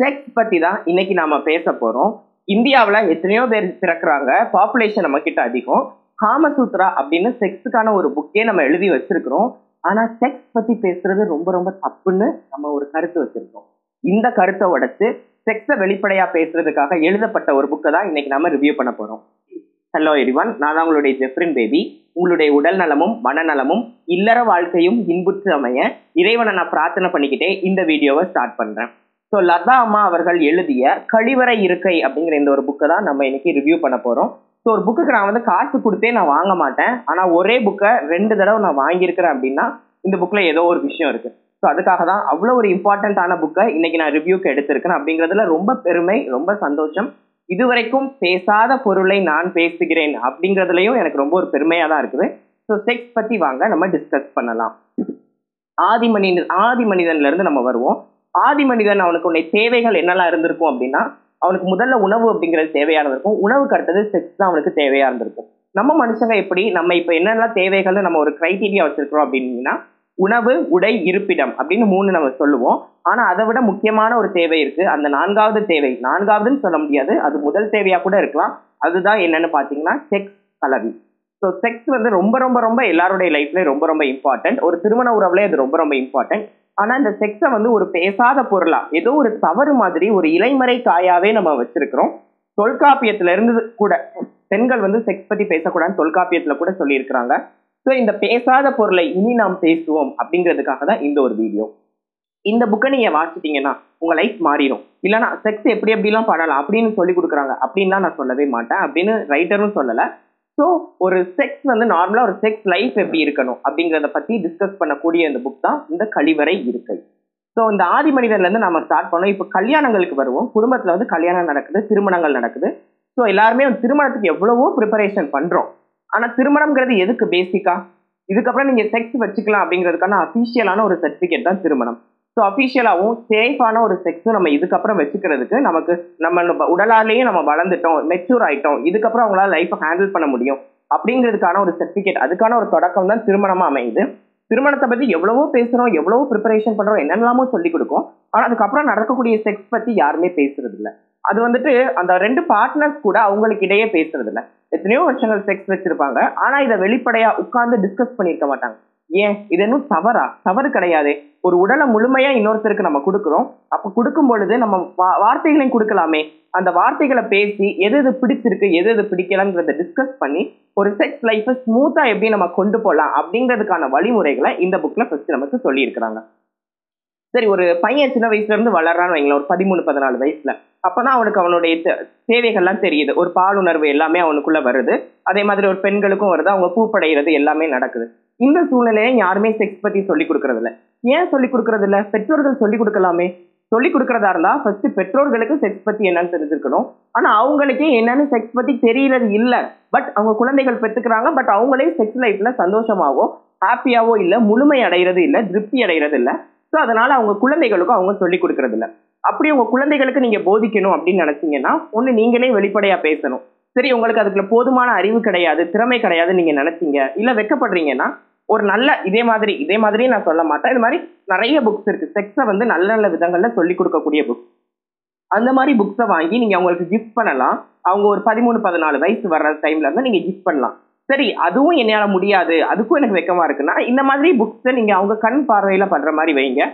Sex பத்தி தான் இன்னைக்கு நாம பேச போறோம். இந்தியாவில் எத்தனையோ பேர் பிறக்கிறாங்க. பாப்புலேஷன் நம்ம கிட்ட அதிகம் காமசூத்ரா அப்படின்னு செக்ஸுக்கான ஒரு புக்கே நம்ம எழுதி வச்சிருக்கிறோம். ஆனா செக்ஸ் பத்தி பேசுறது ரொம்ப ரொம்ப தப்புன்னு நம்ம ஒரு கருத்து வச்சிருக்கோம். இந்த கருத்தை உடைச்சு செக்ஸை வெளிப்படையா பேசுறதுக்காக எழுதப்பட்ட ஒரு புக்கை தான் இன்னைக்கு நாம ரிவ்யூ பண்ண போறோம். ஹலோ எரிவான் நான் தான் உங்களுடைய ஜெஃப்ரின் பேபி உங்களுடைய உடல் நலமும் மனநலமும் இல்லற வாழ்க்கையும் இன்புற்று அமைய இறைவனை நான் பிரார்த்தனை பண்ணிக்கிட்டே இந்த வீடியோவை ஸ்டார்ட் பண்றேன். ஸோ லதா அம்மா அவர்கள் எழுதிய கழிவறை இருக்கை அப்படிங்கிற இந்த ஒரு புக்கை தான் நம்ம இன்னைக்கு ரிவ்யூ பண்ண போகிறோம் ஸோ ஒரு புக்குக்கு நான் வந்து காசு கொடுத்தே நான் வாங்க மாட்டேன். ஆனால் ஒரே புக்கை ரெண்டு தடவை நான் வாங்கியிருக்கிறேன் அப்படின்னா இந்த புக்கில் ஏதோ ஒரு விஷயம் இருக்குது ஸோ அதுக்காக தான் அவ்வளோ ஒரு இம்பார்ட்டண்ட்டான புக்கை இன்னைக்கு நான் ரிவ்யூக்கு எடுத்திருக்கேன். அப்படிங்கிறதுல ரொம்ப பெருமை ரொம்ப சந்தோஷம். இதுவரைக்கும் பேசாத பொருளை நான் பேசுகிறேன் அப்படிங்கிறதுலையும் எனக்கு ரொம்ப ஒரு பெருமையாக தான் இருக்குது. ஸோ செக்ஸ் பற்றி வாங்க நம்ம டிஸ்கஸ் பண்ணலாம். ஆதி மனிதன் ஆதி மனிதன்லேருந்து நம்ம வருவோம். ஆதி மனிதன் அவனுக்கு உன்னை தேவைகள் என்னெல்லாம் இருந்திருக்கும் அப்படின்னா அவனுக்கு முதல்ல உணவு அப்படிங்கிறது தேவையா இருந்திருக்கும் உணவுக்கு அடுத்தது செக்ஸ் தான் அவனுக்கு தேவையா இருந்திருக்கும். நம்ம மனுஷங்க எப்படி நம்ம இப்போ என்னெல்லாம் தேவைகள்னு நம்ம ஒரு கிரைட்டீரியா வச்சிருக்கிறோம் அப்படின்னா உணவு உடை இருப்பிடம் அப்படின்னு மூணு நம்ம சொல்லுவோம். ஆனா அதை விட முக்கியமான ஒரு தேவை இருக்கு. அந்த நான்காவது தேவை நான்காவதுன்னு சொல்ல முடியாது. அது முதல் தேவையா கூட இருக்கலாம். அதுதான் என்னன்னு பாத்தீங்கன்னா செக்ஸ் கலவி. ஸோ செக்ஸ் வந்து ரொம்ப ரொம்ப ரொம்ப எல்லாருடைய லைஃப்லேயும் ரொம்ப ரொம்ப இம்பார்ட்டன்ட் ஒரு திருமண உறவுலேயே அது ரொம்ப ரொம்ப இம்பார்ட்டன்ட் ஆனா இந்த செக்ஸை வந்து ஒரு பேசாத பொருளா? ஏதோ ஒரு தவறு மாதிரி ஒரு இலைமறை காயாவே நம்ம வச்சிருக்கிறோம். தொல்காப்பியத்துல இருந்து கூட பெண்கள் வந்து செக்ஸ் பத்தி பேசக்கூடாதுன்னு தொல்காப்பியத்துல கூட சொல்லியிருக்கிறாங்க. ஸோ இந்த பேசாத பொருளை இனி நாம் பேசுவோம் அப்படிங்கிறதுக்காக தான் இந்த ஒரு வீடியோ இந்த புக்கை நீங்க வாசிட்டீங்கன்னா உங்க லைஃப் மாறிடும் இல்லைனா செக்ஸ் எப்படி எப்படிலாம் பண்ணலாம் அப்படின்னு சொல்லி கொடுக்குறாங்க. அப்படின்லாம் நான் சொல்லவே மாட்டேன் அப்படின்னு ரைட்டரும் சொல்லலை. ஸோ ஒரு செக்ஸ் வந்து நார்மலாக ஒரு செக்ஸ் லைஃப் எப்படி இருக்கணும் அப்படிங்கிறத பற்றி டிஸ்கஸ் பண்ணக்கூடிய இந்த புக் தான் இந்த கழிவறை இருக்கை. ஸோ இந்த ஆதி மனிதர்லேருந்து நம்ம ஸ்டார்ட் பண்ணோம். இப்போ கல்யாணங்களுக்கு வருவோம். குடும்பத்தில் வந்து கல்யாணம் நடக்குது திருமணங்கள் நடக்குது. ஸோ எல்லாருமே திருமணத்துக்கு எவ்வளவோ ப்ரிப்பரேஷன் பண்ணுறோம் ஆனால் திருமணம்ங்கிறது எதுக்கு பேசிக்கா இதுக்கப்புறம் நீங்கள் செக்ஸ் வச்சுக்கலாம் அப்படிங்கிறதுக்கான அஃபீஷியலான ஒரு சர்டிஃபிகேட் தான் திருமணம். ஸோ அஃபீஷியலாகவும் சேஃபான ஒரு செக்ஸும் நம்ம இதுக்கப்புறம் வச்சுக்கிறதுக்கு நமக்கு நம்ம உடலாலேயே நம்ம வளர்ந்துட்டோம் மெச்சூர் ஆயிட்டோம் இதுக்கப்புறம் அவங்களால லைஃப்பை ஹேண்டில் பண்ண முடியும் அப்படிங்கிறதுக்கான ஒரு சர்டிஃபிகேட் அதுக்கான ஒரு தொடக்கம் தான் திருமணமாக அமையுது. திருமணத்தை பற்றி எவ்வளவோ பேசுகிறோம் எவ்வளவோ ப்ரிப்பரேஷன் பண்ணுறோம் என்னெல்லாமோ சொல்லி கொடுக்கும். ஆனால் அதுக்கப்புறம் நடக்கக்கூடிய செக்ஸ் பற்றி யாருமே பேசுறது இல்லை அது வந்துட்டு அந்த ரெண்டு பார்ட்னர்ஸ் கூட அவங்களுக்கு இடையே பேசுறது இல்லை எத்தனையோ வருஷங்கள் செக்ஸ் வச்சிருப்பாங்க. ஆனால் இதை வெளிப்படையாக உட்காந்து டிஸ்கஸ் பண்ணியிருக்க மாட்டாங்க. ஏன்? இது இன்னும் தவறா? தவறு கிடையாது. ஒரு உடலை முழுமையா இன்னொருத்தருக்கு நம்ம கொடுக்குறோம். அப்போ கொடுக்கும் பொழுது நம்ம வார்த்தைகளையும் கொடுக்கலாமே. அந்த வார்த்தைகளை பேசி எது எது பிடிச்சிருக்கு எது எது பிடிக்கலங்கிறத டிஸ்கஸ் பண்ணி ஒரு செக்ஸ் லைஃப்பை ஸ்மூத்தா எப்படி நம்ம கொண்டு போகலாம் அப்படிங்கிறதுக்கான வழிமுறைகளை இந்த புக்ல ஃபர்ஸ்ட் நமக்கு சொல்லியிருக்கிறாங்க. சரி ஒரு பையன் சின்ன வயசுல இருந்து வளர்றான்னு வைங்களேன். ஒரு பதிமூணு பதினாலு வயசுல. அப்பதான் அவனுக்கு அவனுடைய தேவைகள்லாம் தெரியுது. ஒரு பாலுணர்வு எல்லாமே அவனுக்குள்ள வருது. அதே மாதிரி ஒரு பெண்களுக்கும் வருது. அவங்க பூப்படைகிறது எல்லாமே நடக்குது. இந்த சூழ்நிலையை யாருமே செக்ஸ் பற்றி சொல்லிக் கொடுக்கறதில்ல. ஏன் சொல்லிக் கொடுக்கறது இல்ல பெற்றோர்கள் சொல்லிக் கொடுக்கலாமே. சொல்லி கொடுக்கறதா இருந்தா ஃபர்ஸ்ட் பெற்றோர்களுக்கு செக்ஸ் பத்தி என்னன்னு தெரிஞ்சிருக்கணும். ஆனா அவங்களுக்கே என்னன்னு செக்ஸ் பத்தி தெரியறது இல்ல. பட் அவங்க குழந்தைகள் பெற்றுக்கிறாங்க. பட் அவங்களே செக்ஸ் லைஃப்ல சந்தோஷமாவோ ஹாப்பியாவோ இல்ல முழுமை அடைகிறது இல்ல திருப்தி அடைகிறது இல்ல. ஸோ அதனால அவங்க குழந்தைகளுக்கும் அவங்க சொல்லி கொடுக்கறது இல்ல அப்படி உங்க குழந்தைகளுக்கு நீங்க போதிக்கணும் அப்படின்னு நினைச்சீங்கன்னா ஒண்ணு நீங்களே வெளிப்படையா பேசணும். சரி உங்களுக்கு அதுக்குள்ள போதுமான அறிவு கிடையாது திறமை கிடையாது நீங்க நினைச்சீங்க இல்ல வெக்கப்படுறீங்கன்னா ஒரு நல்ல இதே மாதிரி இதே மாதிரி நான் சொல்ல மாட்டேன். இது மாதிரி நிறைய புக்ஸ் இருக்கு. செக்ஸை வந்து நல்ல நல்ல விதங்களில் சொல்லி கொடுக்கக்கூடிய புக்ஸ் அந்த மாதிரி புக்ஸை வாங்கி நீங்கள் அவங்களுக்கு கிஃப்ட் பண்ணலாம். அவங்க ஒரு பதிமூணு பதினாலு வயசு வர்ற டைம்ல இருந்து நீங்கள் கிஃப்ட் பண்ணலாம். சரி அதுவும் என்னால் முடியாது. அதுக்கும் எனக்கு வெக்கமாக இருக்குன்னா இந்த மாதிரி புக்ஸை நீங்கள் அவங்க கண் பார்வையில் படுற மாதிரி வைங்க.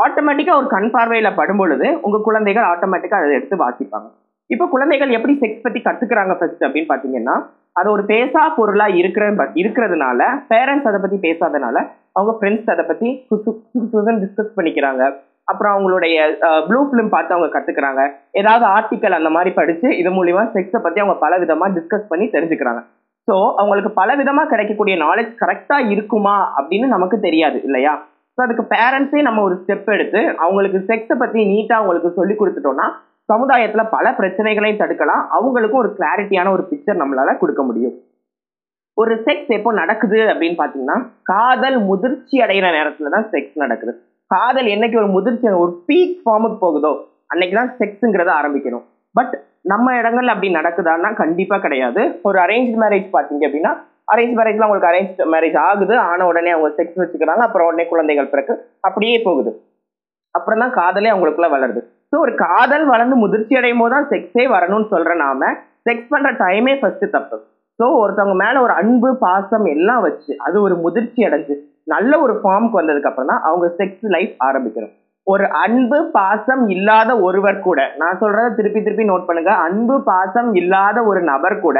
ஆட்டோமேட்டிக்காக ஒரு கண் பார்வையில் படும் பொழுது உங்கள் குழந்தைகள் ஆட்டோமேட்டிக்காக அதை எடுத்து வாசிப்பாங்க. இப்போ குழந்தைகள் எப்படி செக்ஸ் பத்தி கத்துக்கிறாங்க ஃபர்ஸ்ட் அப்படின்னு பாத்தீங்கன்னா அது ஒரு பேசா பொருளா இருக்கிற இருக்கிறதுனால பேரண்ட்ஸ் அதை பத்தி பேசாதனால அவங்க ஃப்ரெண்ட்ஸ் அதை பத்தி டிஸ்கஸ் பண்ணிக்கிறாங்க. அப்புறம் அவங்களுடைய ப்ளூ ஃபிலிம் பார்த்து அவங்க கத்துக்கிறாங்க. ஏதாவது ஆர்டிக்கல் அந்த மாதிரி படிச்சு இது மூலியமா செக்ஸை பத்தி அவங்க பல விதமா டிஸ்கஸ் பண்ணி தெரிஞ்சுக்கிறாங்க. ஸோ அவங்களுக்கு பல விதமா கிடைக்கக்கூடிய நாலேஜ் கரெக்டா இருக்குமா அப்படின்னு நமக்கு தெரியாது இல்லையா? ஸோ அதுக்கு பேரண்ட்ஸே நம்ம ஒரு ஸ்டெப் எடுத்து அவங்களுக்கு செக்ஸை பத்தி நீட்டா அவங்களுக்கு சொல்லி கொடுத்துட்டோம்னா சமுதாயத்துல பல பிரச்சனைகளையும் தடுக்கலாம். அவங்களுக்கும் ஒரு கிளாரிட்டியான ஒரு பிக்சர் நம்மளால கொடுக்க முடியும். ஒரு செக்ஸ் எப்போ நடக்குது அப்படின்னு பாத்தீங்கன்னா காதல் முதிர்ச்சி அடைகிற நேரத்துல தான் செக்ஸ் நடக்குது. காதல் என்னைக்கு ஒரு முதிர்ச்சி ஒரு பீக் ஃபார்முக்கு போகுதோ அன்னைக்கு தான் செக்ஸுங்கிறத ஆரம்பிக்கணும். பட் நம்ம இடங்கள்ல அப்படி நடக்குதான்னா கண்டிப்பா கிடையாது. ஒரு அரேஞ்ச் மேரேஜ் பாத்தீங்க அப்படின்னா அரேஞ்ச் மேரேஜ்லாம் அவங்களுக்கு அரேஞ்ச் மேரேஜ் ஆகுது. ஆன உடனே அவங்க செக்ஸ் வச்சுக்கிறாங்க. அப்புறம் உடனே குழந்தைகள் பிறகு அப்படியே போகுது. அப்புறம் தான் காதலே அவங்களுக்குள்ள வளருது. ஸோ ஒரு காதல் வளர்ந்து முதிர்ச்சி அடையும் போது தான் செக்ஸே வரணும்னு சொல்கிற நாம. செக்ஸ் பண்ணுற டைமே ஃபஸ்ட்டு தப்பு. ஸோ ஒருத்தவங்க மேலே ஒரு அன்பு பாசம் எல்லாம் வச்சு அது ஒரு முதிர்ச்சி அடைஞ்சு நல்ல ஒரு ஃபார்முக்கு வந்ததுக்கு அப்புறம் தான் அவங்க செக்ஸ் லைஃப் ஆரம்பிக்கணும். ஒரு அன்பு பாசம் இல்லாத ஒருவர் கூட நான் சொல்றத திருப்பி திருப்பி நோட் பண்ணுங்க. அன்பு பாசம் இல்லாத ஒரு நபர் கூட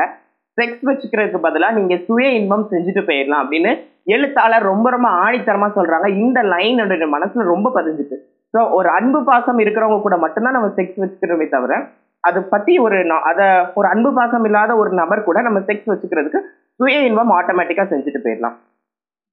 செக்ஸ் வச்சுக்கிறதுக்கு பதிலாக நீங்க சுய இன்பம் செஞ்சுட்டு போயிடலாம் அப்படின்னு எழுத்தாளர் ரொம்ப ரொம்ப ஆணித்தரமா சொல்றாங்க. இந்த லைன் என்னுடைய மனசுல ரொம்ப பதிஞ்சுட்டு. ஸோ ஒரு அன்பு பாசம் இருக்கிறவங்க கூட மட்டும்தான் நம்ம செக்ஸ் வச்சுக்கிறோமே தவிர அதை பற்றி ஒரு அதை ஒரு அன்பு பாசம் இல்லாத ஒரு நபர் கூட நம்ம செக்ஸ் வச்சுக்கிறதுக்கு சுய இன்பம் ஆட்டோமேட்டிக்காக செஞ்சுட்டு போயிடலாம்.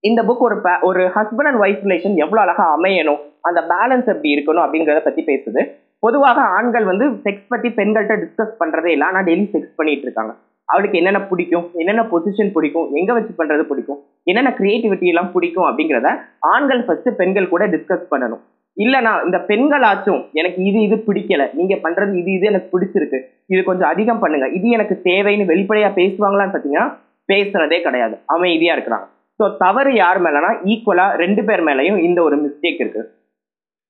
இந்த புக் ஒரு ஒரு ஹஸ்பண்ட் அண்ட் ஒய்ஃப் ரிலேஷன் எவ்வளோ அழகாக அமையணும் அந்த பேலன்ஸ் எப்படி இருக்கணும் அப்படிங்கிறத பற்றி பேசுது. பொதுவாக ஆண்கள் வந்து செக்ஸ் பற்றி பெண்கள்கிட்ட டிஸ்கஸ் பண்ணுறதே இல்லை ஆனால் டெய்லி செக்ஸ் பண்ணிட்டு இருக்காங்க. அவளுக்கு என்னென்ன பிடிக்கும் என்னென்ன பொசிஷன் பிடிக்கும் எங்கே வச்சு பண்ணுறது பிடிக்கும் என்னென்ன கிரியேட்டிவிட்டி எல்லாம் பிடிக்கும் அப்படிங்கிறத ஆண்கள் ஃபஸ்ட்டு பெண்கள் கூட டிஸ்கஸ் பண்ணணும். இல்லைனா இந்த பெண்களாச்சும் எனக்கு இது இது பிடிக்கல நீங்க பண்றது இது இது எனக்கு பிடிச்சிருக்கு இது கொஞ்சம் அதிகம் பண்ணுங்க இது எனக்கு தேவைன்னு வெளிப்படையா பேசுவாங்களான்னு பாத்தீங்கன்னா பேசுறதே கிடையாது அமைதியா இருக்கிறாங்க ஸோ தவறு யார் மேலனா ஈக்குவலா ரெண்டு பேர் மேலையும் இந்த ஒரு மிஸ்டேக் இருக்கு.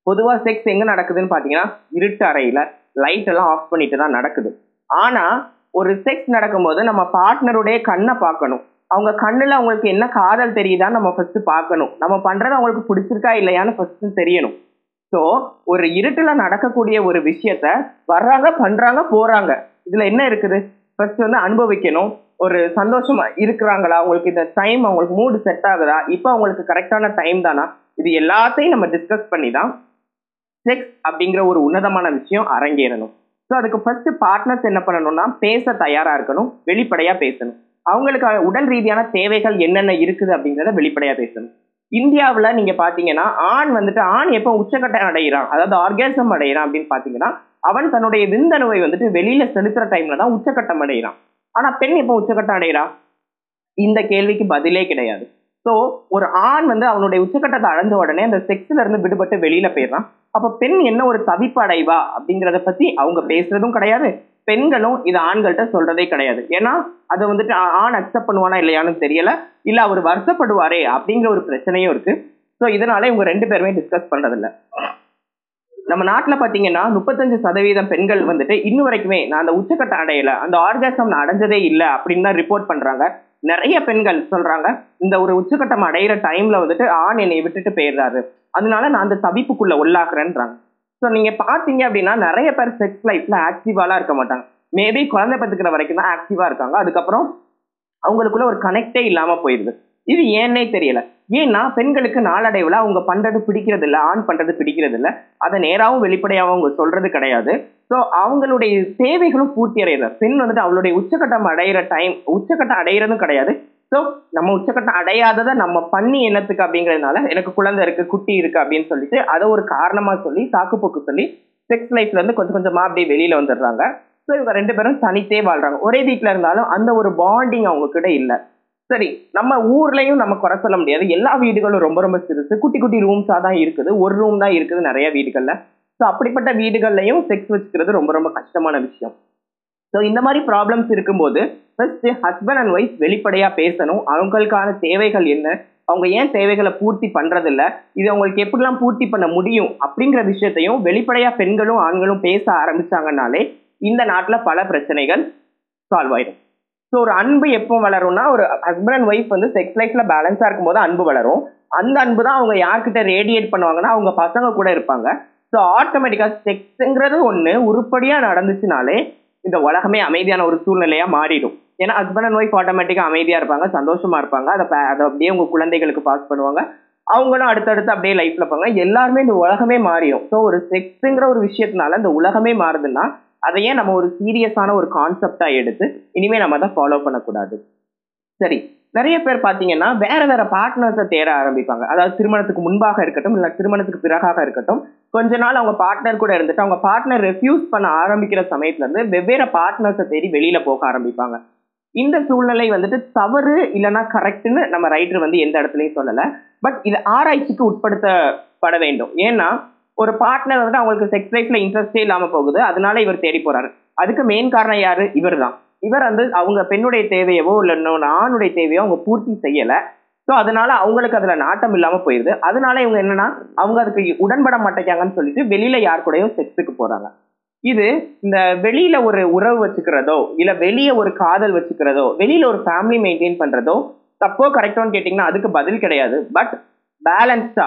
பொதுவா செக்ஸ் எங்க நடக்குதுன்னு பாத்தீங்கன்னா இருட்டு அறையில லைட் எல்லாம் ஆஃப் பண்ணிட்டு தான் நடக்குது. ஆனா ஒரு செக்ஸ் நடக்கும்போது நம்ம பார்ட்னருடைய கண்ணை பார்க்கணும். அவங்க கண்ணுல அவங்களுக்கு என்ன காதல் தெரியுதான்னு நம்ம ஃபர்ஸ்ட் பார்க்கணும். நம்ம பண்றது அவங்களுக்கு பிடிச்சிருக்கா இல்லையான்னு ஃபர்ஸ்ட் தெரியணும். ஸோ ஒரு இருட்டுல நடக்கக்கூடிய ஒரு விஷயத்த வர்றாங்க பண்றாங்க போறாங்க. இதுல என்ன இருக்குது? ஃபர்ஸ்ட் வந்து அனுபவிக்கணும். ஒரு சந்தோஷமா இருக்கிறாங்களா? அவங்களுக்கு இந்த டைம் அவங்களுக்கு மூடு செட் ஆகுதா? இப்போ அவங்களுக்கு கரெக்டான டைம் தானா? இது எல்லாத்தையும் நம்ம டிஸ்கஸ் பண்ணி தான் செக்ஸ் அப்படிங்கிற ஒரு உன்னதமான விஷயம் அரங்கேறணும். ஸோ அதுக்கு ஃபர்ஸ்ட் பார்ட்னர்ஸ் என்ன பண்ணணும்னா பேச தயாரா இருக்கணும். வெளிப்படையா பேசணும். அவங்களுக்கு உடல் ரீதியான தேவைகள் என்னென்ன இருக்குது அப்படிங்கிறத வெளிப்படையா பேசணும். இந்தியாவில் நீங்க பாத்தீங்கன்னா ஆண் வந்துட்டு ஆண் எப்போ உச்சக்கட்டம் அடைகிறான் அதாவது ஆர்காசம் அடைகிறான் அப்படின்னு பாத்தீங்கன்னா அவன் தன்னுடைய விந்தணுவை வந்துட்டு வெளியில செலுத்துற டைம்ல தான் உச்சக்கட்டம் அடைகிறான். ஆனா பெண் எப்போ உச்சக்கட்டம் அடைகிறா? இந்த கேள்விக்கு பதிலே கிடையாது. ஸோ ஒரு ஆண் வந்து அவனுடைய உச்சக்கட்டத்தை அடைஞ்ச உடனே அந்த செக்ஸ்ல இருந்து விடுபட்டு வெளியில போயிடுறான். அப்ப பெண் என்ன ஒரு தவிப்பு அடைவா அப்படிங்கிறத பத்தி அவங்க பேசுறதும் கிடையாது. பெண்களும் இது ஆண்கள்கிட்ட சொல்றதே கிடையாது. ஏன்னா அதை வந்துட்டு ஆண் அக்செப்ட் பண்ணுவானா இல்லையான்னு தெரியல. இல்ல அவர் வருத்தப்படுவாரே அப்படிங்கிற ஒரு பிரச்சனையும் இருக்கு. ஸோ இதனால இவங்க ரெண்டு பேருமே டிஸ்கஸ் பண்றதில்ல. நம்ம நாட்டில் பார்த்தீங்கன்னா முப்பத்தஞ்சு சதவீதம் பெண்கள் வந்துட்டு இன்னும் வரைக்குமே நான் அந்த உச்சக்கட்ட அடையலை அந்த ஆர்காசம் நான் அடைஞ்சதே இல்லை அப்படின்னு தான் ரிப்போர்ட் பண்ணுறாங்க நிறைய பெண்கள் சொல்றாங்க இந்த ஒரு உச்சக்கட்டம் அடையிற டைம்ல வந்துட்டு ஆண் என்னை விட்டுட்டு போயிடுறாரு. அதனால நான் அந்த தவிப்புக்குள்ள உள்ளாக்குறேன்றாங்க ஸோ நீங்க பாத்தீங்க அப்படின்னா நிறைய பேர் செக்ஸ் லைஃப்ல ஆக்டிவாலாம் இருக்க மாட்டாங்க. மேபி குழந்தை பத்துக்கிற வரைக்கும் தான் ஆக்டிவா இருக்காங்க. அதுக்கப்புறம் அவங்களுக்குள்ள ஒரு கனெக்டே இல்லாம போயிடுது. இது ஏன்னே தெரியல. ஏன்னா பெண்களுக்கு நாளடைவில் அவங்க பண்ணுறது பிடிக்கிறது இல்லை ஆண் பண்ணுறது பிடிக்கிறது இல்லை அதை நேராகவும் வெளிப்படையாகவும் அவங்க சொல்கிறது கிடையாது. ஸோ அவங்களுடைய தேவைகளும் பூர்த்தி அடையல பெண் வந்துட்டு அவளுடைய உச்சக்கட்டம் அடையிற டைம் உச்சக்கட்டம் அடையிறதும் கிடையாது. ஸோ நம்ம உச்சக்கட்டம் அடையாததை நம்ம பண்ணி என்னத்துக்கு அப்படிங்கிறதுனால எனக்கு குழந்தை இருக்கு குட்டி இருக்கு அப்படின்னு சொல்லிட்டு அதை ஒரு காரணமாக சொல்லி சாக்குப்போக்கு சொல்லி செக்ஸ் லைஃப்ல இருந்து கொஞ்சம் கொஞ்சமாக அப்படியே வெளியில் வந்துடுறாங்க. ஸோ இவங்க ரெண்டு பேரும் தனித்தே வாழ்றாங்க. ஒரே வீட்டில் இருந்தாலும் அந்த ஒரு பாண்டிங் அவங்க கிட்ட இல்லை. சரி நம்ம ஊர்லயும் நம்ம குறை சொல்ல முடியாது. எல்லா வீடுகளும் ரொம்ப ரொம்ப சிறுசு. குட்டி குட்டி ரூம்ஸா தான் இருக்குது. ஒரு ரூம் தான் இருக்குது நிறைய வீடுகள்ல. ஸோ அப்படிப்பட்ட வீடுகள்லையும் செக்ஸ் வச்சுக்கிறது ரொம்ப ரொம்ப கஷ்டமான விஷயம். ஸோ இந்த மாதிரி ப்ராப்ளம்ஸ் இருக்கும்போது ஃபர்ஸ்ட் ஹஸ்பண்ட் அண்ட் ஒய்ஃப் வெளிப்படையா பேசணும். அவங்களுக்கான தேவைகள் என்ன? அவங்க ஏன் தேவைகளை பூர்த்தி பண்றதில்ல? இது அவங்களுக்கு எப்படிலாம் பூர்த்தி பண்ண முடியும்? அப்படிங்கிற விஷயத்தையும் வெளிப்படையா பெண்களும் ஆண்களும் பேச ஆரம்பிச்சாங்கனாலே இந்த நாட்டில் பல பிரச்சனைகள் சால்வ் ஆயிடும். ஸோ ஒரு அன்பு எப்போ வளரும்னா ஒரு ஹஸ்பண்ட் அண்ட் ஒய்ஃப் வந்து செக்ஸ் லைஃப்ல பேலன்ஸா இருக்கும்போது அன்பு வளரும். அந்த அன்பு தான் அவங்க யார்கிட்ட ரேடியேட் பண்ணுவாங்கன்னா அவங்க பசங்க கூட இருப்பாங்க. ஸோ ஆட்டோமேட்டிக்காக செக்ஸுங்கிறது ஒன்று உருப்படியாக நடந்துச்சுனாலே இந்த உலகமே அமைதியான ஒரு சூழ்நிலையாக மாறிடும். ஏன்னா ஹஸ்பண்ட் அண்ட் ஒய்ஃப் ஆட்டோமேட்டிக்காக அமைதியாக இருப்பாங்க சந்தோஷமாக இருப்பாங்க. அதை அதை அப்படியே உங்கள் குழந்தைகளுக்கு பாஸ் பண்ணுவாங்க. அவங்களும் அடுத்தடுத்து அப்படியே லைஃப்பில் போவாங்க. எல்லாருமே இந்த உலகமே மாறிடும். ஸோ ஒரு செக்ஸுங்கிற ஒரு விஷயத்தினால இந்த உலகமே மாறுதுன்னா அதையே நம்ம ஒரு சீரியஸான ஒரு கான்செப்டா எடுத்து இனிமே நம்ம அதை ஃபாலோ பண்ணக்கூடாது? சரி. நிறைய பேர் பார்த்தீங்கன்னா வேற வேற பார்ட்னர்ஸை தேட ஆரம்பிப்பாங்க. அதாவது திருமணத்துக்கு முன்பாக இருக்கட்டும் இல்லை திருமணத்துக்கு பிறகாக இருக்கட்டும் கொஞ்ச நாள் அவங்க பார்ட்னர் கூட இருந்துட்டு அவங்க பார்ட்னர் ரெஃப்யூஸ் பண்ண ஆரம்பிக்கிற சமயத்துல இருந்து வெவ்வேறு பார்ட்னர்ஸை தேடி வெளியில போக ஆரம்பிப்பாங்க. இந்த சூழ்நிலை வந்துட்டு தவறு இல்லைன்னா கரெக்ட்னு நம்ம ரைட்டர் வந்து எந்த இடத்துலையும் சொல்லலை. பட் இது ஆராய்ச்சிக்கு உட்படுத்தப்பட வேண்டும். ஏன்னா ஒரு பார்ட்னர் வந்துட்டு அவங்களுக்கு செக்ஸ் லைஃப்ல இன்ட்ரெஸ்டே இல்லாம போகுது. அதனால இவர் தேடி போறாரு. அதுக்கு மெயின் காரணம் யாரு? இவர் தான் இவர் வந்து அவங்க பெண்ணுடைய தேவையவோ இல்லை இன்னொன்று ஆணுடைய தேவையோ அவங்க பூர்த்தி செய்யல. ஸோ அதனால அவங்களுக்கு அதுல நாட்டம் இல்லாம போயிருது. அதனால இவங்க என்னன்னா அவங்க அதுக்கு உடன்பட மாட்டேங்காங்கன்னு சொல்லிட்டு வெளியில யார் கூடயும் செக்ஸுக்கு போறாங்க. இது இந்த வெளியில ஒரு உறவு வச்சுக்கிறதோ இல்ல வெளியே ஒரு காதல் வச்சுக்கிறதோ வெளியில ஒரு ஃபேமிலி மெயின்டைன் பண்றதோ தப்போ கரெக்டோன்னு கேட்டிங்கன்னா அதுக்கு பதில் கிடையாது. பட் பேலன்ஸ்டா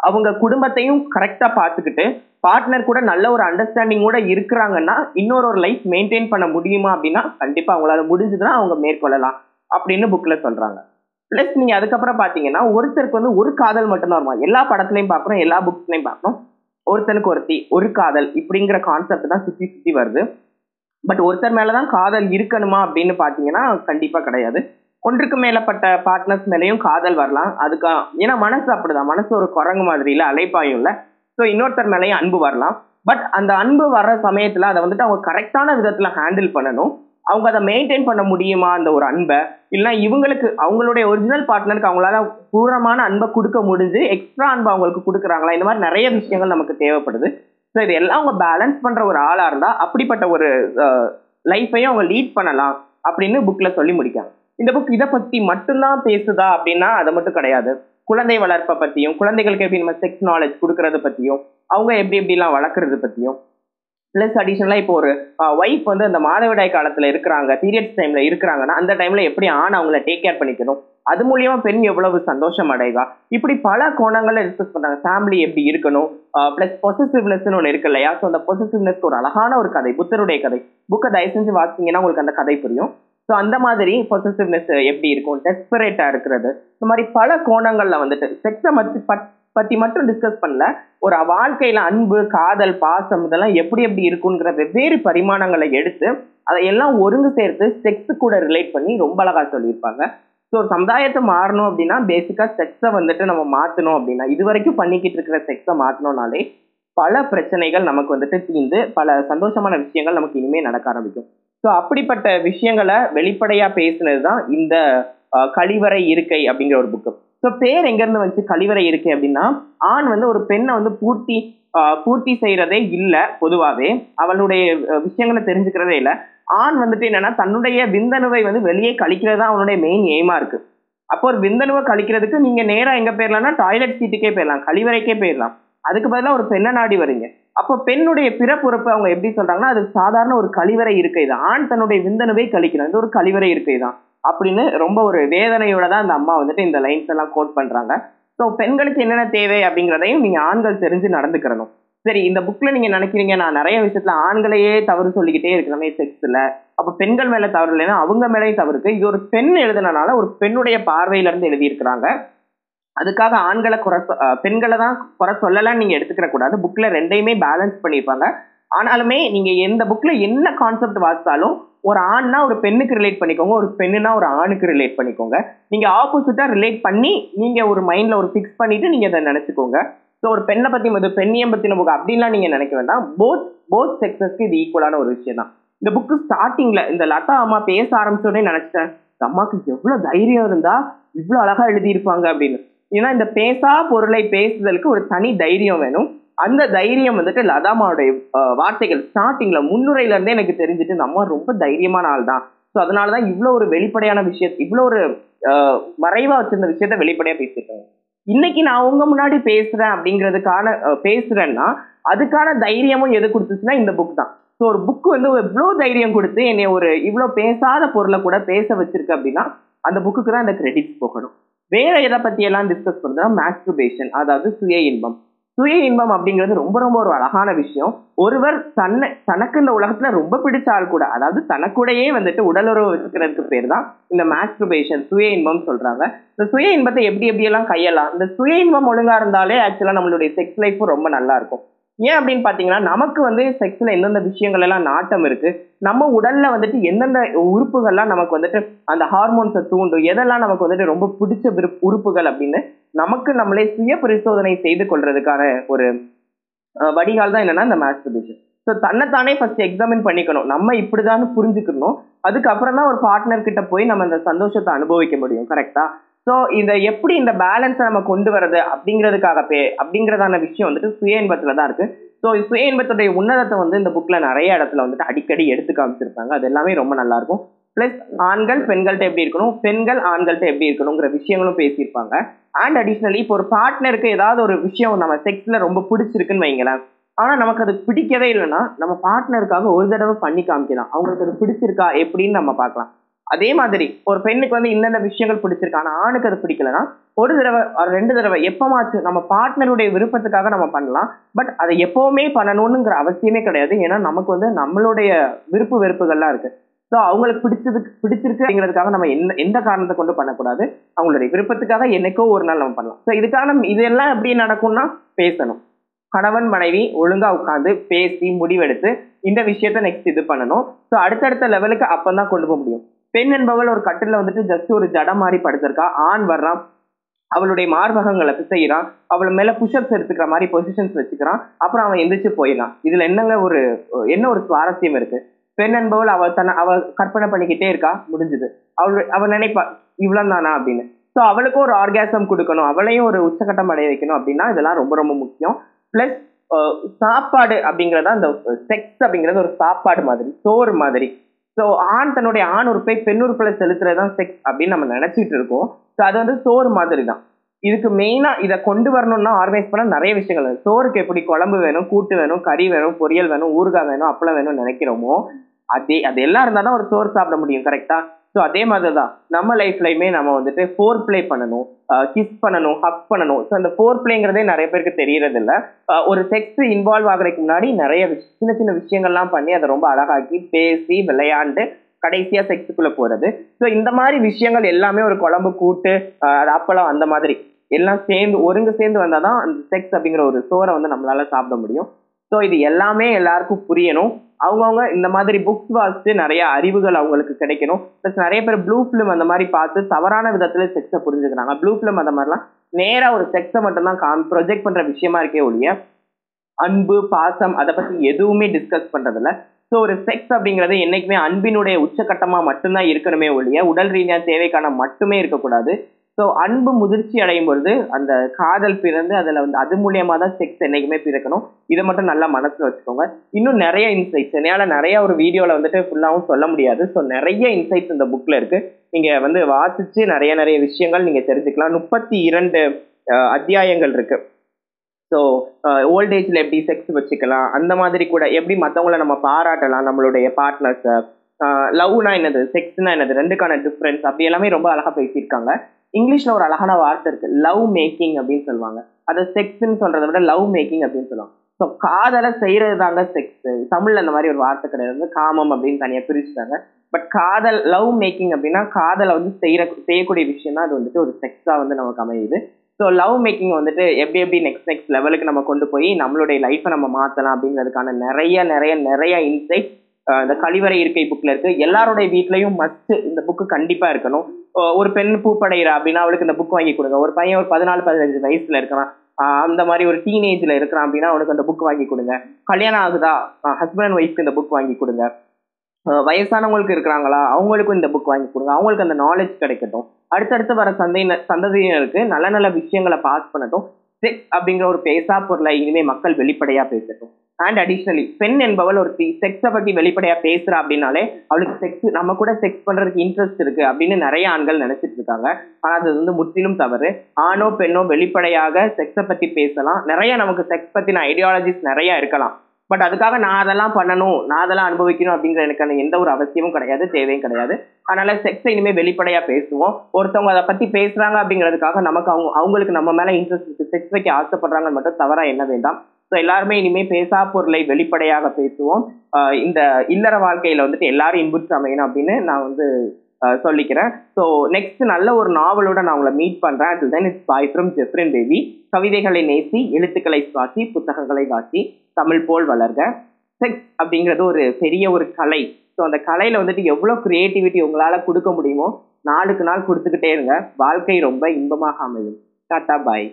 அவங்க குடும்பத்தையும் கரெக்டா பார்த்துக்கிட்டு பார்ட்னர் கூட நல்ல ஒரு அண்டர்ஸ்டாண்டிங்கோட இருக்கிறாங்கன்னா இன்னொரு ஒரு லைஃப் மெயின்டைன் பண்ண முடியுமா அப்படின்னா கண்டிப்பா அவங்களால முடிஞ்சதுன்னா அவங்க மேற்கொள்ளலாம் அப்படின்னு புக்ல சொல்றாங்க. பிளஸ் நீங்க அதுக்கப்புறம் பாத்தீங்கன்னா ஒருத்தருக்கு வந்து ஒரு காதல் மட்டும்தான் வருமா? எல்லா படத்துலயும் பாக்குறோம் எல்லா புக்ஸ்லயும் பாக்குறோம் ஒருத்தனுக்கு ஒருத்தி ஒரு காதல் இப்படிங்கிற கான்செப்ட் தான் சுத்தி சுத்தி வருது. பட் ஒருத்தர் மேலதான் காதல் இருக்கணுமா அப்படின்னு பாத்தீங்கன்னா கண்டிப்பா கிடையாது. ஒன்றுக்கு மேலப்பட்ட பார்ட்னர்ஸ் மேலேயும் காதல் வரலாம். அதுக்கு ஏன்னா மனசு அப்படிதான். மனசு ஒரு குரங்கு மாதிரி இல்லை அலைப்பாயும் ஸோ இன்னொருத்தர் மேலேயும் அன்பு வரலாம். பட் அந்த அன்பு வர்ற சமயத்தில் அதை வந்துட்டு அவங்க கரெக்டான விதத்தில் ஹேண்டில் பண்ணணும். அவங்க அதை மெயின்டைன் பண்ண முடியுமா அந்த ஒரு அன்பை? இல்லைனா இவங்களுக்கு அவங்களுடைய ஒரிஜினல் பார்ட்னருக்கு அவங்களால பூர்ணமான அன்பை கொடுக்க முடிஞ்சு எக்ஸ்ட்ரா அன்பை அவங்களுக்கு கொடுக்குறாங்களா? இந்த மாதிரி நிறைய விஷயங்கள் நமக்கு தேவைப்படுது. ஸோ இது எல்லாம் அவங்க பேலன்ஸ் பண்ணுற ஒரு ஆளாக இருந்தால் அப்படிப்பட்ட ஒரு லைஃப்பையும் அவங்க லீட் பண்ணலாம் அப்படின்னு புக்கில் சொல்லி முடிக்காங்க இந்த புக் இதை பத்தி மட்டும்தான் பேசுதா அப்படின்னா அது மட்டும் கிடையாது. குழந்தை வளர்ப்பை பத்தியும் குழந்தைகளுக்கு எப்படி நம்ம செக்ஸ் நாலேஜ் கொடுக்கறத பத்தியும் அவங்க எப்படி எப்படிலாம் வளர்க்குறது பத்தியும். ப்ளஸ் அடிஷனலாக இப்போ ஒரு ஒய்ஃப் வந்து அந்த மாதவிடாய் காலத்தில் இருக்கிறாங்க பீரியட்ஸ் டைமில் இருக்கிறாங்கன்னா அந்த டைமில் எப்படி ஆண் அவங்கள டேக் கேர் பண்ணிக்கணும்? அது மூலியமா பெண் எவ்வளவு சந்தோஷம் அடைவா? இப்படி பல கோணங்களில் டிஸ்கஸ் பண்ணுறாங்க ஃபேமிலி எப்படி இருக்கணும்? ப்ளஸ் பொசசிவ்னஸ்னு ஒன்று இருக்கு இல்லையா? ஸோ அந்த பொசசிவ்னஸ்க்கு ஒரு அழகான ஒரு கதை புத்தருடைய கதை. புக்கை தயவு செஞ்சு வாசிங்கன்னா உங்களுக்கு அந்த கதை புரியும். ஸோ அந்த மாதிரி பொசசிவ்னஸ் எப்படி இருக்கும்? டெஸ்பரேட்டாக இருக்கிறது. இந்த மாதிரி பல கோணங்களில் வந்துட்டு செக்ஸை மத்தி பற்றி மட்டும் டிஸ்கஸ் பண்ணல. ஒரு வாழ்க்கையில் அன்பு காதல் பாசம் இதெல்லாம் எப்படி எப்படி இருக்குங்கிற வெவ்வேறு பரிமாணங்களை எடுத்து அதை எல்லாம் ஒருங்கு சேர்த்து செக்ஸு கூட ரிலேட் பண்ணி ரொம்ப அழகாக சொல்லியிருப்பாங்க. ஸோ சமுதாயத்தை மாறணும் அப்படின்னா பேசிக்காக செக்ஸை வந்துட்டு நம்ம மாற்றணும் அப்படின்னா இது வரைக்கும் பண்ணிக்கிட்டு இருக்கிற செக்ஸை மாற்றணும்னாலே பல பிரச்சனைகள் நமக்கு வந்துட்டு தீர்ந்து பல சந்தோஷமான விஷயங்கள் நமக்கு இனிமேல் நடக்க ஆரம்பிக்கும். ஸோ அப்படிப்பட்ட விஷயங்களை வெளிப்படையா பேசுனது தான் இந்த கழிவறை இருக்கை அப்படிங்கிற ஒரு புக்கு. ஸோ பேர் எங்கேருந்து வந்துச்சு? கழிவறை இருக்கை அப்படின்னா ஆண் வந்து ஒரு பெண்ணை வந்து பூர்த்தி பூர்த்தி செய்யறதே இல்லை பொதுவாகவே அவளுடைய விஷயங்களை தெரிஞ்சுக்கிறதே இல்லை. ஆண் வந்துட்டு என்னன்னா தன்னுடைய விந்தணுவை வந்து வெளியே கழிக்கிறது தான் அவனுடைய மெயின் எய்மா இருக்கு. அப்போ ஒரு விந்தணுவை கழிக்கிறதுக்கு நீங்க நேரா எங்க போயிடலாம்னா டாய்லெட் சீட்டுக்கே போயிடலாம் கழிவறைக்கே போயிடலாம் அதுக்கு பதிலாக ஒரு பெண்ணை நாடி வரீங்க அப்போ பெண்ணுடைய பிறப்புறப்பு அவங்க எப்படி சொல்றாங்கன்னா அது சாதாரண ஒரு கழிவறை இருக்கை தான் ஆண் தன்னுடைய விந்தனவை கழிக்கணும். இது ஒரு கழிவறை இருக்கை தான் அப்படின்னு ரொம்ப ஒரு வேதனையோட தான் அந்த அம்மா வந்துட்டு இந்த லைன்ஸ் எல்லாம் கோட் பண்றாங்க. ஸோ பெண்களுக்கு என்னென்ன தேவை அப்படிங்கிறதையும் நீங்க ஆண்கள் தெரிஞ்சு நடந்துக்கிறணும். சரி இந்த புக்ல நீங்க நினைக்கிறீங்க நான் நிறைய விஷயத்துல ஆண்களையே தவறு சொல்லிக்கிட்டே இருக்கிறமே செக்ஸ்ல அப்ப பெண்கள் மேல தவறு இல்லைன்னா அவங்க மேலேயும் தவறு இருக்கு. இது ஒரு பெண் எழுதுனனால ஒரு பெண்ணுடைய பார்வையில இருந்து எழுதியிருக்கிறாங்க. அதுக்காக ஆண்களை குறை பெண்களை தான் குறை சொல்லலாம் நீங்க எடுத்துக்கிற கூடாது. புக்ல ரெண்டையுமே பேலன்ஸ் பண்ணியிருப்பாங்க ஆனாலுமே நீங்க எந்த புக்ல என்ன கான்செப்ட் வாசித்தாலும் ஒரு ஆண்னா ஒரு பெண்ணுக்கு ரிலேட் பண்ணிக்கோங்க ஒரு பெண்ணுனா ஒரு ஆணுக்கு ரிலேட் பண்ணிக்கோங்க. நீங்க ஆப்போசிட்டா ரிலேட் பண்ணி நீங்க ஒரு மைண்ட்ல ஒரு ஃபிக்ஸ் பண்ணிட்டு நீங்க அதை நினைச்சுக்கோங்க. ஸோ ஒரு பெண்ணை பத்தி ஒரு பெண்ணியம் பத்தின புக் அப்படின்லாம் நீங்க நினைக்க வேண்டாம். போத் போத் செக்ஸஸ்க்கு இது ஈக்குவலான ஒரு விஷயம் தான் இந்த புக்கு ஸ்டார்டிங்ல இந்த லதா அம்மா பேச ஆரம்பிச்சோடனே நினைச்சிட்டேன். அம்மாக்கு எவ்வளவு தைரியம் இருந்தா இவ்வளவு அழகா எழுதியிருப்பாங்க அப்படின்னு. ஏன்னா இந்த பேசா பொருளை பேசுதலுக்கு ஒரு தனி தைரியம் வேணும். அந்த தைரியம் வந்துட்டு லதாமாவுடைய வார்த்தைகள் ஸ்டார்டிங்ல முன்னுரையில இருந்தே எனக்கு தெரிஞ்சுட்டு இந்த அம்மா ரொம்ப தைரியமான ஆள் தான். ஸோ அதனாலதான் இவ்வளோ ஒரு வெளிப்படையான விஷயம் இவ்வளோ ஒரு மறைவா வச்சிருந்த விஷயத்த வெளிப்படையா பேசியிருக்காங்க இன்னைக்கு நான் உங்க முன்னாடி பேசுறேன் அப்படிங்கிறதுக்கான பேசுறேன்னா அதுக்கான தைரியமும் எது கொடுத்துச்சுன்னா இந்த புக் தான். ஸோ ஒரு புக் வந்து எவ்வளோ தைரியம் கொடுத்து என்னை ஒரு இவ்வளோ பேசாத பொருளை கூட பேச வச்சிருக்கு அப்படின்னா அந்த புக்குக்கு தான் அந்த கிரெடிட்ஸ் போகணும். வேற எதை பத்தி எல்லாம் டிஸ்கஸ் பண்றதுனா மாஸ்டர்பேஷன் அதாவது சுய இன்பம். சுய இன்பம் அப்படிங்கிறது ரொம்ப ரொம்ப ஒரு அழகான விஷயம். ஒருவர் தன்னை தனக்கு இந்த உலகத்துல ரொம்ப பிடிச்ச ஆள் கூட அதாவது தனக்குடையே வந்துட்டு உடலுறவு வச்சுக்கிறதுக்கு பேர் தான் இந்த மாஸ்டர்பேஷன் சுய இன்பம் சொல்றாங்க. இந்த சுய இன்பத்தை எப்படி எப்படி எல்லாம் கையலாம் இந்த சுய இன்பம் ஒழுங்கா இருந்தாலே ஆக்சுவலா நம்மளுடைய செக்ஸ் லைஃபும் ரொம்ப நல்லா இருக்கும். ஏன் அப்படின்னு பார்த்தீங்கன்னா நமக்கு வந்து செக்ஸில் எந்தெந்த விஷயங்கள் எல்லாம் நாட்டம் இருக்குது நம்ம உடலில் வந்துட்டு எந்தெந்த உறுப்புகள்லாம் நமக்கு வந்துட்டு அந்த ஹார்மோன்ஸை தூண்டும் எதெல்லாம் நமக்கு வந்துட்டு ரொம்ப பிடிச்ச உறுப்புகள் அப்படின்னு நமக்கு நம்மளே சுய பரிசோதனை செய்து கொள்றதுக்கான ஒரு வடிகால் தான் என்னன்னா இந்த மாஸ்டர்பேஷன் ஸோ தன்னைத்தானே ஃபர்ஸ்ட் எக்ஸாமின் பண்ணிக்கணும். நம்ம இப்படிதான் புரிஞ்சுக்கணும். அதுக்கப்புறம் தான் ஒரு பார்ட்னர் கிட்ட போய் நம்ம அந்த சந்தோஷத்தை அனுபவிக்க முடியும். கரெக்டா ஸோ இந்த எப்படி இந்த பேலன்ஸை நம்ம கொண்டு வரது அப்படிங்கிறதுக்காக பே அப்படிங்கிறதான விஷயம் வந்துட்டு சுய இன்பத்தில் தான் இருக்குது ஸோ சுய இன்பத்துடைய உன்னதத்தை வந்து இந்த புக்கில் நிறைய இடத்துல வந்துட்டு அடிக்கடி எடுத்து காமிச்சிருப்பாங்க. அது எல்லாமே ரொம்ப நல்லாயிருக்கும் ப்ளஸ் ஆண்கள் பெண்கள்கிட்ட எப்படி இருக்கணும்? பெண்கள் ஆண்கள்கிட்ட எப்படி இருக்கணுங்கிற விஷயங்களும் பேசியிருப்பாங்க. அண்ட் அடிஷ்னலி இப்போ ஒரு பார்ட்னருக்கு ஏதாவது ஒரு விஷயம் நம்ம செக்ஸில் ரொம்ப பிடிச்சிருக்குன்னு வைங்களேன். ஆனால் நமக்கு அது பிடிக்கவே இல்லைன்னா நம்ம பார்ட்னருக்காக ஒரு தடவை பண்ணி காமிக்கலாம். அவங்களுக்கு அது பிடிச்சிருக்கா? எப்படின்னு நம்ம பார்க்கலாம். அதே மாதிரி ஒரு பெண்ணுக்கு வந்து இந்தந்த விஷயங்கள் பிடிச்சிருக்கு ஆனால் ஆணுக்கு அது பிடிக்கலன்னா ஒரு தடவை ரெண்டு தடவை எப்பமாச்சும் நம்ம பார்ட்னருடைய விருப்பத்துக்காக நம்ம பண்ணலாம். பட் அதை எப்போவுமே பண்ணணுங்கிற அவசியமே கிடையாது. ஏன்னா நமக்கு வந்து நம்மளுடைய விருப்பு வெறுப்புகள்லாம் இருக்கு. ஸோ அவங்களுக்கு பிடிச்சதுக்கு பிடிச்சிருக்கு அப்படிங்கிறதுக்காக நம்ம எந்த எந்த காரணத்தை கொண்டு பண்ணக்கூடாது. அவங்களுடைய விருப்பத்துக்காக என்னைக்கோ ஒரு நாள் நம்ம பண்ணலாம். ஸோ இதுக்காக நம்ம இதெல்லாம் எப்படி நடக்கும்னா பேசணும். கணவன் மனைவி ஒழுங்காக உட்காந்து பேசி முடிவெடுத்து இந்த விஷயத்த நெக்ஸ்ட் இது பண்ணணும். ஸோ அடுத்தடுத்த லெவலுக்கு அப்போ தான் கொண்டு போக முடியும். பெண் என்பவள் ஒரு கட்டில வந்துட்டு ஜஸ்ட் ஒரு ஜடம் மாதிரி படுத்திருக்கா. ஆண் வர்றான் அவளுடைய மார்பகங்களை பிசைகிறான் அவள் மேல புஷ்அப்ஸ் எடுத்துக்கிற மாதிரி பொசிஷன்ஸ் வச்சுக்கிறான் அப்புறம் அவன் எந்திரிச்சு போயிடலாம் இதுல என்னங்க ஒரு என்ன ஒரு சுவாரஸ்யம் இருக்கு? பெண் என்பவள் அவள் தன்னை அவள் கற்பனை பண்ணிக்கிட்டே இருக்கா? முடிஞ்சது. அவள் அவள் நினைப்பா இவ்வளவு தானா அப்படின்னு. ஸோ அவளுக்கும் ஒரு ஆர்காசம் கொடுக்கணும். அவளையும் ஒரு உச்சக்கட்டம் அடைய வைக்கணும் அப்படின்னா இதெல்லாம் ரொம்ப ரொம்ப முக்கியம். பிளஸ் சாப்பாடு அப்படிங்கிறதா அந்த செக்ஸ் அப்படிங்கிறது ஒரு சாப்பாடு மாதிரி சோறு மாதிரி. ஸோ ஆண் தன்னுடைய ஆண் உறுப்பை பெண் உறுப்பில் செலுத்துறது தான் செக்ஸ் அப்படின்னு நம்ம நினைச்சிட்டு இருக்கோம். ஸோ அது வந்து சோறு மாதிரி தான் இதுக்கு மெயினாக இதை கொண்டு வரணும்னா ஆர்கனைஸ் பண்ண நிறைய விஷயங்கள் இருக்குது சோறுக்கு எப்படி குழம்பு வேணும் கூட்டு வேணும் கறி வேணும் பொரியல் வேணும் ஊறுகாய் வேணும் அப்பளம் வேணும்னு நினைக்கிறோமோ அதே அது எல்லாம் இருந்தால் தான் ஒரு சோறு சாப்பிட முடியும் கரெக்டாக ஸோ அதே மாதிரி தான் நம்ம லைஃப்லையுமே நம்ம வந்துட்டு ஃபோர் ப்ளே பண்ணணும் கிஸ் பண்ணணும் ஹக் பண்ணணும். ஸோ அந்த ஃபோர் பிளேங்கிறதே நிறைய பேருக்கு தெரியறது இல்லை ஒரு செக்ஸ் இன்வால்வ் ஆகிறதுக்கு முன்னாடி நிறைய சின்ன சின்ன விஷயங்கள்லாம் பண்ணி அதை ரொம்ப அழகாக்கி பேசி விளையாண்டு கடைசியாக செக்ஸுக்குள்ளே போகிறது ஸோ இந்த மாதிரி விஷயங்கள் எல்லாமே ஒரு குழம்பு கூட்டு அப்பளம் அந்த மாதிரி. எல்லாம் சேர்ந்து ஒருங்கு சேர்ந்து வந்தால் தான் அந்த செக்ஸ் அப்படிங்கிற ஒரு சோறை வந்து நம்மளால சாப்பிட முடியும். ஸோ இது எல்லாமே எல்லாருக்கும் புரியணும். அவங்கவுங்க இந்த மாதிரி புக்ஸ் வாசித்து நிறைய அறிவுகள் அவங்களுக்கு கிடைக்கணும். ப்ளஸ் நிறைய பேர் ப்ளூ ஃபிலிம் அந்த மாதிரி பார்த்து தவறான விதத்தில் செக்ஸை புரிஞ்சுக்கிறாங்க. ப்ளூ ஃபிலிம் அந்த மாதிரிலாம் நேராக ஒரு செக்ஸை மட்டும்தான் காம் ப்ரொஜெக்ட் பண்ணுற விஷயமா இருக்கே ஒழிய அன்பு பாசம் அதை பற்றி எதுவுமே டிஸ்கஸ் பண்ணுறதில்ல ஸோ ஒரு செக்ஸ் அப்படிங்கிறது என்றைக்குமே அன்பினுடைய உச்சக்கட்டமாக மட்டும்தான் இருக்கணுமே ஒழிய உடல் ரீதியாக தேவைக்கான மட்டுமே இருக்கக்கூடாது. ஸோ அன்பு முதிர்ச்சி அடையும் பொழுது அந்த காதல் பிறந்து அதில் வந்து அது மூலியமாக தான் செக்ஸ் என்றைக்குமே பிறக்கணும். இதை மட்டும் நல்லா மனசில் வச்சுக்கோங்க. இன்னும் நிறைய இன்சைட்ஸ் என்னால் நிறைய ஒரு வீடியோவில் வந்துட்டு ஃபுல்லாகவும் சொல்ல முடியாது. ஸோ நிறைய இன்சைட்ஸ் இந்த புக்கில் இருக்குது நீங்கள் வந்து வாசித்து நிறைய நிறைய விஷயங்கள் நீங்கள் தெரிஞ்சுக்கலாம். முப்பத்தி இரண்டு அத்தியாயங்கள் இருக்குது ஸோ ஓல்டேஜில் எப்படி செக்ஸ் வச்சுக்கலாம்? அந்த மாதிரி கூட எப்படி மற்றவங்கள நம்ம பாராட்டலாம்? நம்மளுடைய பார்ட்னர்ஸை லவ்னா என்னது? செக்ஸ்னா என்னது? ரெண்டுக்கான டிஃப்ரென்ஸ் அப்படி எல்லாமே ரொம்ப அழகாக பேசியிருக்காங்க. இங்கிலீஷில் ஒரு அழகான வார்த்தை இருக்குது லவ் மேக்கிங் அப்படின்னு சொல்லுவாங்க. அதை செக்ஸ்ன்னு சொல்கிறத விட லவ் மேக்கிங் அப்படின்னு சொல்லுவாங்க. ஸோ காதலை செய்கிறது தாங்க செக்ஸ் தமிழில் அந்த மாதிரி ஒரு வார்த்தை கிடையாது. காமம் அப்படின்னு தனியாக பிரிச்சுட்டாங்க. பட் காதல் லவ் மேக்கிங் அப்படின்னா காதலை வந்து செய்கிற செய்யக்கூடிய விஷயம் தான் அது வந்துட்டு ஒரு செக்ஸாக வந்து நமக்கு அமையுது. ஸோ லவ் மேக்கிங் வந்துட்டு எப்படி எப்படி நெக்ஸ்ட் நெக்ஸ்ட் லெவலுக்கு நம்ம கொண்டு போய் நம்மளுடைய லைஃப்பை நம்ம மாற்றலாம் அப்படிங்கிறதுக்கான நிறைய நிறைய நிறைய இன்சைட்ஸ் இந்த கழிவறை இருக்கை புக்கில் இருக்கு. எல்லாருடைய வீட்லேயும் மஸ்ட் இந்த புக்கு கண்டிப்பாக இருக்கணும். ஒரு பெண் பூப்படைகிறா அப்படின்னா அவளுக்கு இந்த புக் வாங்கி கொடுங்க. ஒரு பையன் ஒரு பதினாலு பதினஞ்சு வயசுல இருக்கிறான். அந்த மாதிரி ஒரு டீனேஜ்ல இருக்கிறான் அப்படின்னா அவனுக்கு அந்த புக் வாங்கி கொடுங்க. கல்யாணம் ஆகுதா? ஹஸ்பண்ட் அண்ட் ஒய்ஃப்க்கு இந்த புக் வாங்கி கொடுங்க. வயசானவங்களுக்கு இருக்கிறாங்களா? அவங்களுக்கும் இந்த புக் வாங்கி கொடுங்க. அவங்களுக்கு அந்த நாலேஜ் கிடைக்கட்டும். அடுத்தடுத்து வர சந்தையினர் சந்ததியினருக்கு நல்ல நல்ல விஷயங்களை பாஸ் பண்ணட்டும். செக்ஸ் அப்படிங்கிற ஒரு பேசா பொருளை இனிமே மக்கள் வெளிப்படையா பேசட்டும். அண்ட் அடிஷ்னலி பெண் என்பவள் ஒரு செக்ஸை பற்றி வெளிப்படையாக பேசுகிறா அப்படின்னாலே அவளுக்கு செக்ஸ் நம்ம கூட செக்ஸ் பண்ணுறதுக்கு இன்ட்ரெஸ்ட் இருக்கு அப்படின்னு நிறைய ஆண்கள் நினச்சிட்டு இருக்காங்க. ஆனால் அது வந்து முற்றிலும் தவறு. ஆணோ பெண்ணோ வெளிப்படையாக செக்ஸை பற்றி பேசலாம். நிறைய நமக்கு செக்ஸ் பற்றின ஐடியாலஜிஸ் நிறையா இருக்கலாம். பட் அதுக்காக நான் அதெல்லாம் பண்ணணும் நான் அதெல்லாம் அனுபவிக்கணும் அப்படிங்கிற எனக்கான எந்த ஒரு அவசியமும் கிடையாது தேவையும் கிடையாது. அதனால செக்ஸை இனிமேல் வெளிப்படையாக பேசுவோம். ஒருத்தவங்க அதை பற்றி பேசுகிறாங்க அப்படிங்கிறதுக்காக நமக்கு அவங்க அவங்களுக்கு நம்ம மேலே இன்ட்ரெஸ்ட் இருக்குது செக்ஸ் வைக்க ஆசைப்படுறாங்கன்னு மட்டும் தவறாக என்ன வேண்டாம். ஸோ எல்லாருமே இனிமே பேசா பொருளை வெளிப்படையாக பேசுவோம். இந்த இல்லற வாழ்க்கையில வந்துட்டு எல்லாரும் இன்புற்று அமையணும் அப்படின்னு நான் வந்து சொல்லிக்கிறேன். ஸோ நெக்ஸ்ட் நல்ல ஒரு நாவலோட நான் உங்களை மீட் பண்றேன். அது then it's bye from Jeffrin baby கவிதைகளை நேசி எழுத்துக்களை சுவாசி புத்தகங்களை வாசி தமிழ் போல் வளர்க. செக்ஸ் அப்படிங்கிறது ஒரு பெரிய ஒரு கலை. ஸோ அந்த கலையில வந்துட்டு எவ்வளோ கிரியேட்டிவிட்டி உங்களால் கொடுக்க முடியுமோ நாளுக்கு நாள் கொடுத்துக்கிட்டே இருங்க. வாழ்க்கை ரொம்ப இன்பமாக அமையும். டாட்டா பாய்